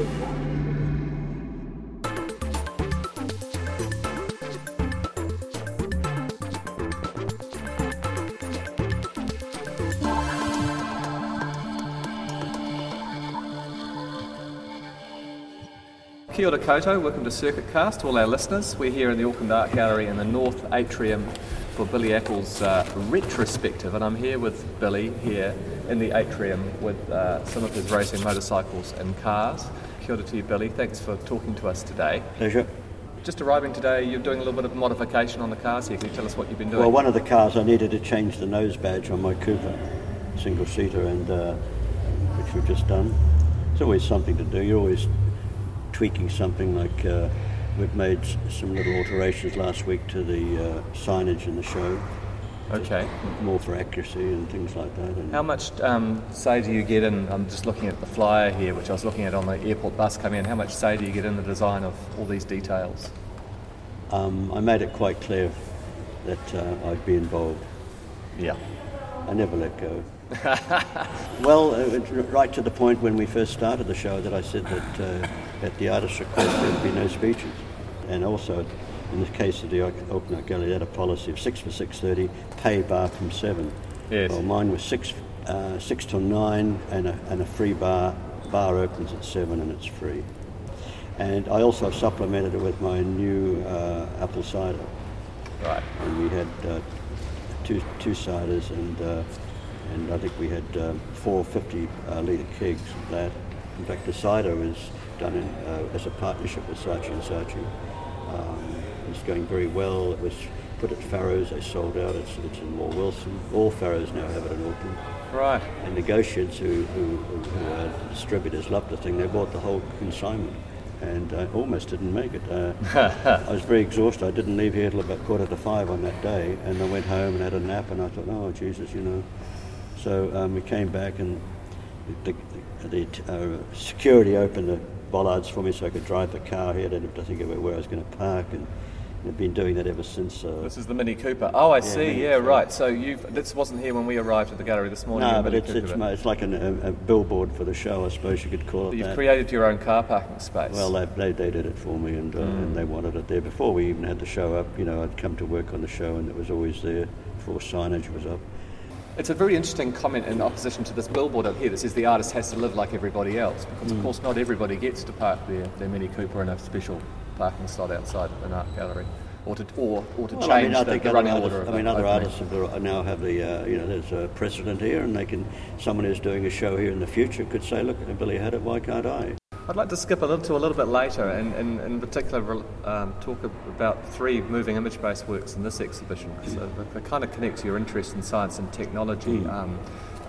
Kia ora koutou, welcome to Circuit Cast, all our listeners. We're here in the Auckland Art Gallery in the North Atrium for Billy Apple's uh, retrospective, and I'm here with Billy here in the atrium with uh, some of his racing motorcycles and cars. Kia ora to you, Billy. Thanks for talking to us today. Pleasure. Just arriving today, you're doing a little bit of modification on the cars here. Can you tell us what you've been doing? Well, one of the cars I needed to change the nose badge on my Cooper, single seater, and uh, which we've just done. It's always something to do. You're always tweaking something. Like uh, we've made some little alterations last week to the uh, signage in the show, okay. more for accuracy and things like that. And How much um, say do you get in? I'm just looking at the flyer here, which I was looking at on the airport bus coming in. How much say do you get in the design of all these details? um, I made it quite clear that uh, I'd be involved. Yeah. I never let go. well, uh, it- right to the point when we first started the show that I said that uh, at the artist's request there would be no speeches. And also, in the case of the Art Gallery, they had a policy of 6 for 6.30, pay bar from 7. Yes. Well, mine was 6, uh, 6 till 9 and a, and a free bar. Bar opens at 7 and it's free. And I also supplemented it with my new uh, apple cider Right. and we had uh, two two ciders and uh, and I think we had uh, four 50 uh, litre kegs of that. In fact, the cider was done in, uh, as a partnership with Saatchi and Saatchi. Um, it's going very well. It was put at Farrows. They sold out. It's, it's in Moore Wilson. All Farrows now have it in Auckland. Right. And Negociants who, who, who are distributors loved the thing. They bought the whole consignment and uh, almost didn't make it. Uh, I was very exhausted. I didn't leave here till about quarter to five on that day, and I went home and had a nap. And I thought, oh Jesus, you know. So um, we came back, and the, the, the uh, security opened the bollards for me so I could drive the car here. I didn't have to think about where I was going to park, and I've been doing that ever since. Uh, This is the Mini Cooper. Oh, I see. Mini Yeah, right. So you've this wasn't here when we arrived at the gallery this morning. no, but it's it's, it's like an, a, a billboard for the show, I suppose you could call it You've that. created your own car parking space. Well, they, they, they did it for me, and, uh, and they wanted it there before we even had the show up. You know, I'd come to work on the show, and it was always there before signage was up. It's a very interesting comment in opposition to this billboard up here that says the artist has to live like everybody else, because Mm. of course not everybody gets to park their, their Mini Cooper in a special parking slot outside an art gallery, or to or, or to Well, change I mean, I the, think the other running artists, order. I mean, other opening. artists have now have the, uh, you know, there's a precedent here, and they can, someone who's doing a show here in the future could say, look, Billy had it, why can't I? I'd like to skip a little to a little bit later, and, and in particular um, talk about three moving image-based works in this exhibition. So they, they kind of connect to your interest in science and technology. Um,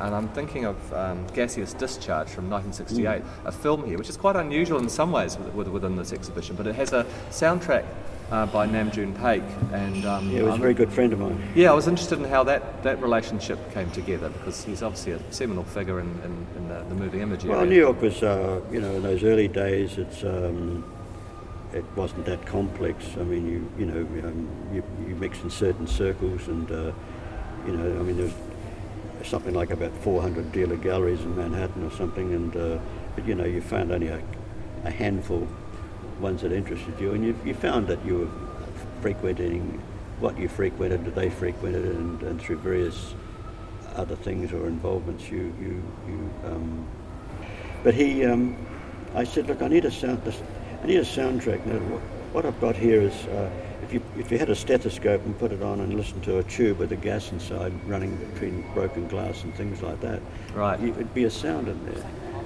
and I'm thinking of um, Gaseous Discharge from 1968, a film here, which is quite unusual in some ways with, with, within this exhibition, but it has a soundtrack uh, by Nam June Paik. And um, Yeah, he was a I'm- very good friend of mine. yeah, I was interested in how that, that relationship came together because he's obviously a seminal figure in, in, in the, the moving image Well, area. New York was, uh, you know, in those early days, it's, um, it wasn't that complex. I mean, you, you know, um, you, you mix in certain circles, and uh, you know, I mean, there's something like about 400 dealer galleries in Manhattan or something, and uh, but you know, you found only a, a handful ones that interested you, and you, you found that you were frequenting what you frequented, that they frequented, and, and through various other things or involvements, you you you. Um, but he, um, I said, look, I need a sound, I need a soundtrack. Now, what I've got here is, uh, if you if you had a stethoscope and put it on and listened to a tube with a gas inside running between broken glass and things like that, Right. you, it'd be a sound in there.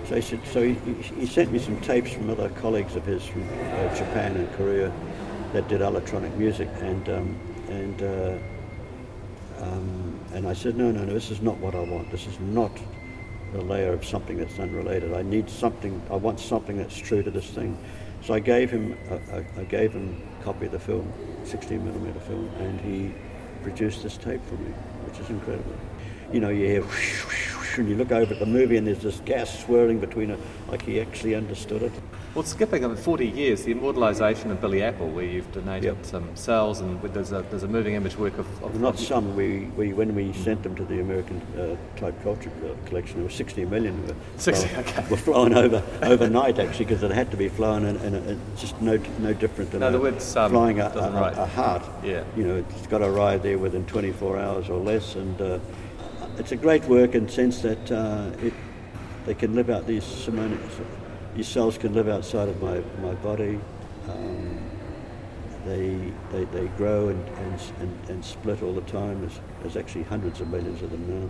So he said, so he, he- sent me some tapes from other colleagues of his from uh, Japan and Korea that did electronic music, and um, and. Uh, um, and I said, no, no, no, this is not what I want. This is not a layer of something that's unrelated. I need something, I want something that's true to this thing. So I gave him, a, a, I gave him copy of the film, 16 millimeter film, and he produced this tape for me, which is incredible. You know, you hear, and you look over at the movie and there's this gas swirling between it, like he actually understood it. Well, skipping I mean, 40 years, the immortalisation of Billy Apple, where you've donated Yep. some cells and there's a, there's a moving image work of, of Not some. We, we when we sent them to the American uh, type culture uh, collection, there were 60 million. Were 60, flown, okay. Were flown over overnight actually because it had to be flown and, just no no different than No, the a- word's, um, flying a, doesn't a, a heart. Yeah. You know, it's got to arrive there within 24 hours or less, and uh, it's a great work in the sense that uh, it they can live out these simonic, these cells can live outside of my my body. Um, they, they, they grow and, and, and, and split all the time. There's, there's actually hundreds of millions of them now.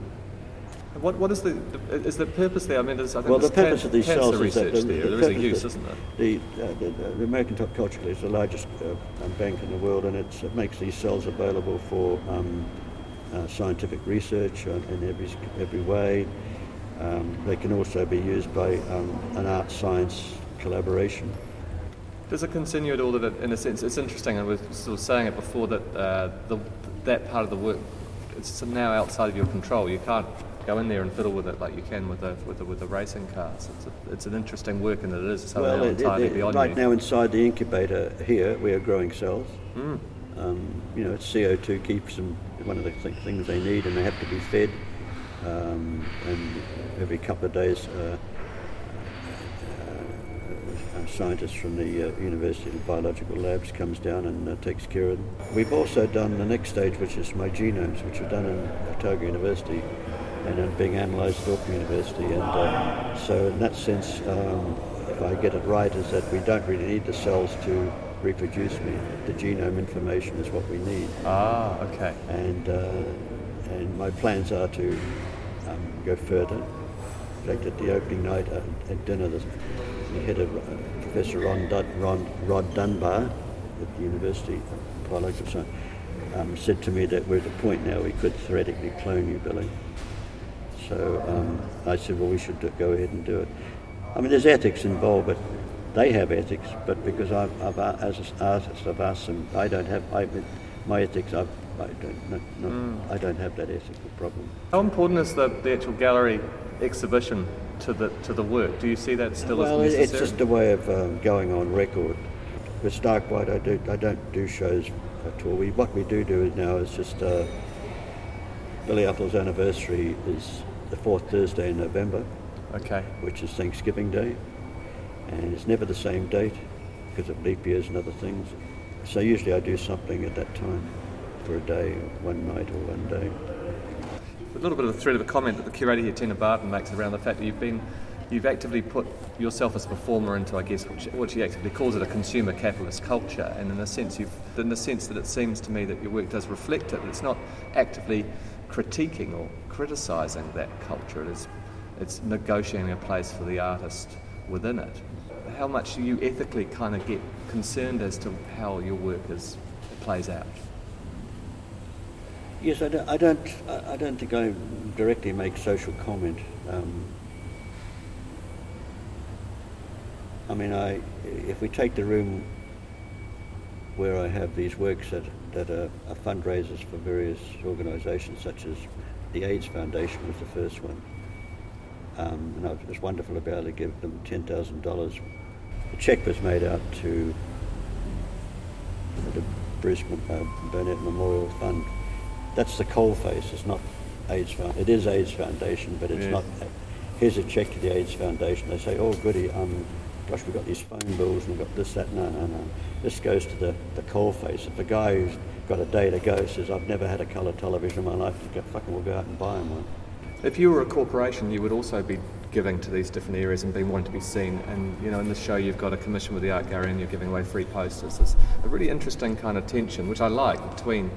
What, what is the, is the purpose there? I mean, there's, I think Well, the purpose can- of these cells is that the, the there is a use, of isn't there? The, uh, the, the American Type Culture is the largest uh, um, bank in the world, and it's, it makes these cells available for um, scientific research uh, in every every way. Um, they can also be used by um, an art science collaboration. Does it concern you at all that, it, in a sense, it's interesting, and we were sort of saying it before, that uh, the, that part of the work it's now outside of your control. You can't go in there and fiddle with it like you can with the, with the, with the racing cars. It's, a, it's an interesting work in that it is so now it- entirely it- beyond right you. Right now inside the incubator here, we are growing cells. Mm. Um, you know, it's CO2 keeps them one of the th- things they need, and they have to be fed. Um, and every couple of days, uh, uh, a scientist from the uh, University of Biological Labs comes down and uh, takes care of them. We've also done the next stage, which is my genomes, which are done in Otago University and are being analysed at Auckland University. And uh, so, in that sense, um, if I get it right, is that we don't really need the cells to reproduce me. The genome information is what we need Ah, okay. and uh, and my plans are to um, go further. In fact, at the opening night uh, at dinner, the, the head of uh, Professor Ron, Dun- Ron Rod Dunbar at the University of um, said to me that we're at the point now we could theoretically clone you, Billy. So um, I said, well, we should do, go ahead and do it. I mean, there's ethics involved, but they have ethics. But because I've, I've as an artist, I've asked them, I don't have I, my ethics. I've, I don't, no, no, I don't have that ethical problem. How important is the, the actual gallery exhibition to the to the work? Do you see that still well, as necessary? it's just a way of um, going on record. With Starkwhite, I do I don't do shows at all. We, what we do do now is just uh, Billy Apple's anniversary is the fourth Thursday in November. okay. which is Thanksgiving Day, and it's never the same date because of leap years and other things. So usually I do something at that time for a day, one night or one day. A little bit of a thread of a comment that the curator here, Tina Barton, makes around the fact that you've been, you've actively put yourself as a performer into, I guess, what she, what she actively calls it a consumer capitalist culture, and in a sense, you've, in the sense that it seems to me that your work does reflect it. It's not actively critiquing or criticising that culture. It is, it's negotiating a place for the artist within it. How much do you ethically kind of get concerned as to how your work is plays out? Yes, I don't. I don't, I don't think I directly make social comment. Um, I mean, I if we take the room where I have these works that that are, are fundraisers for various organisations, such as the AIDS Foundation was the first one, um, and it was wonderful to be able to give them ten thousand dollars. The cheque was made out to the Bruce uh, Burnett Memorial Fund. That's the coal face. It's not AIDS Foundation. It is AIDS Foundation, but it's Yeah. not. Here's a check to the AIDS Foundation. They say, "Oh, goody, um, gosh, we've got these phone bills and we've got this, that." No, no, no. This goes to the, the coal face. If a guy who's got a day to go says, "I've never had a colour television in my life," you go, "Fucking, we'll go out and buy him one." If you were a corporation, you would also be giving to these different areas and being wanting to be seen. And you know, in the show, you've got a commission with the Art Gallery, and you're giving away free posters. There's a really interesting kind of tension, which I like, between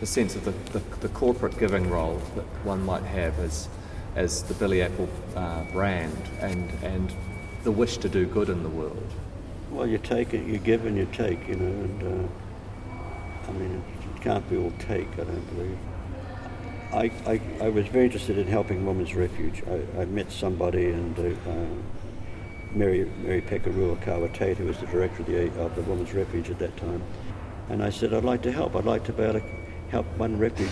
the sense of the, the, the corporate giving role that one might have as as the Billy Apple uh, brand, and and the wish to do good in the world. Well, you take it, you give and you take, you know, and uh, I mean, it can't be all take, I don't believe. I, I, I was very interested in helping Women's Refuge. I, I met somebody, and uh, Mary, Merepeka Raukawa-Tait, who was the director of the, of the Women's Refuge at that time, and I said, I'd like to help. I'd like to be able to help one refuge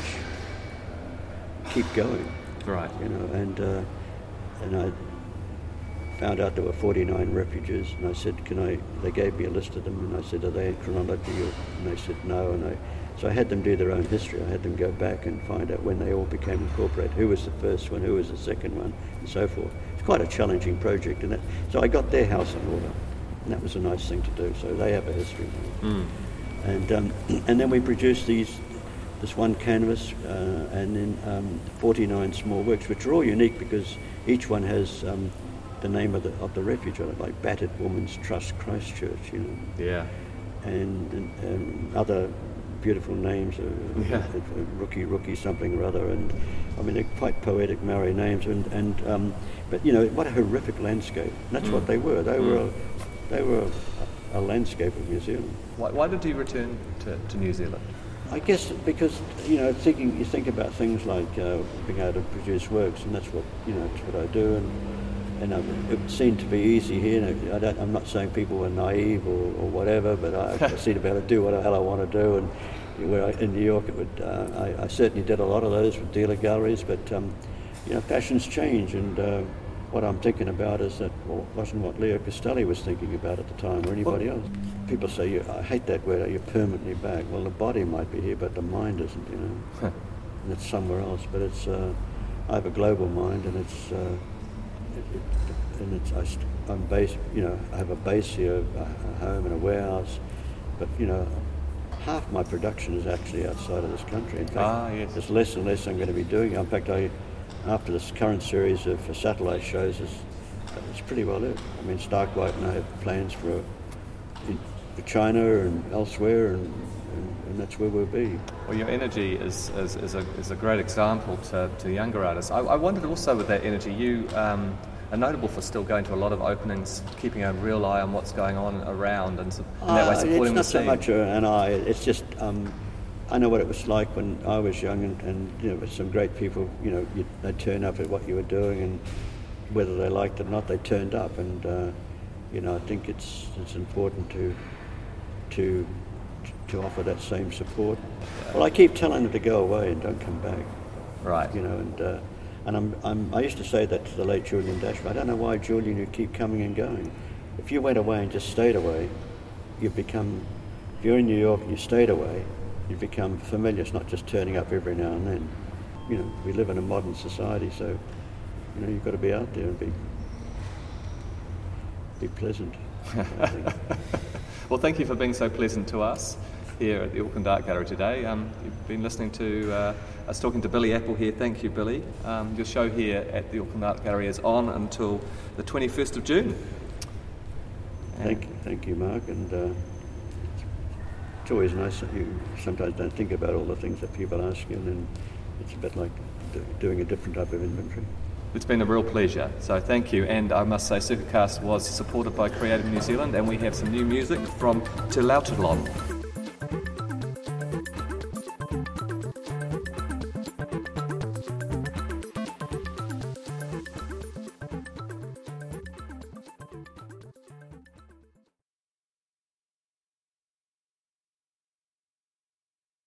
keep going. Right. You know, and uh, and I found out there were 49 refuges, and I said, "Can I?" They gave me a list of them, and I said, "Are they in chronology?" And they said, "No." And I, so I had them do their own history. I had them go back and find out when they all became incorporated, who was the first one, who was the second one, and so forth. It's quite a challenging project, and that, so I got their house in order, and that was a nice thing to do. So they have a history, Mm. and um, and then we produced these. This one canvas uh, and then um, 49 small works, which are all unique because each one has um, the name of the, of the refuge on it, like Battered Women's Trust Christchurch, you know, Yeah. and, and, and other beautiful names, uh, Yeah. Rookie, Rookie something or other, and I mean, they're quite poetic Maori names, and, and um, but you know, what a horrific landscape. And that's what they were. They were, a, they were a, a landscape of New Zealand. Why, why did you return to, to New Zealand? I guess because you know, thinking you think about things like uh, being able to produce works, and that's what you know, that's what I do, and and it seemed to be easy here. I don't, I'm not saying people were naive or, or whatever, but I, I seem to be able to do what the hell I want to do. And where I, in New York, it would uh, I, I certainly did a lot of those with dealer galleries, but um, you know, fashions change, and uh, what I'm thinking about is that well, wasn't what Leo Castelli was thinking about at the time, or anybody else. People say, you, I hate that word, you're permanently back. Well, the body might be here, but the mind isn't, you know. and it's somewhere else. But it's, uh, I have a global mind, and it's, uh, and it's, I I'm based, you know, I have a base here, a, a home and a warehouse, but you know, half my production is actually outside of this country. In fact, Ah, yes. there's less and less I'm going to be doing. In fact, I, after this current series of uh, satellite shows, is it's pretty well it. I mean, Starkwhite and I have plans for, in, for China and elsewhere, and, and, that's where we'll be. Well, your energy is, is, is, a, is a great example to, to younger artists. I, I wondered also with that energy, you um, are notable for still going to a lot of openings, keeping a real eye on what's going on around, and, su- in that way Uh, supporting it's the not so much uh, an eye. It's just um, I know what it was like when I was young, and, and you know, with some great people, you know, you, they turn up at what you were doing, and whether they liked it or not, they turned up, and uh, you know, I think it's it's important to to to offer that same support. Well, I keep telling them to go away and don't come back Right. you know, and uh, and I'm, I'm, I used to say that to the late Julian Dashper. I don't know why Julian you keep coming and going. If you went away and just stayed away, you've become. If you're in New York and you stayed away, you become familiar. It's not just turning up every now and then. You know, we live in a modern society, so you know you've got to be out there and be be pleasant. Well, thank you for being so pleasant to us here at the Auckland Art Gallery today. Um, you've been listening to uh, us talking to Billy Apple here. Thank you, Billy. Um, your show here at the Auckland Art Gallery is on until the 21st of June. And- Thank you, thank you, Mark. And uh, it's always nice that you sometimes don't think about all the things that people ask you, and then it's a bit like do, doing a different type of inventory. It's been a real pleasure, so thank you. And I must say, Circuit Cast was supported by Creative New Zealand, and we have some new music from Te Lautalon.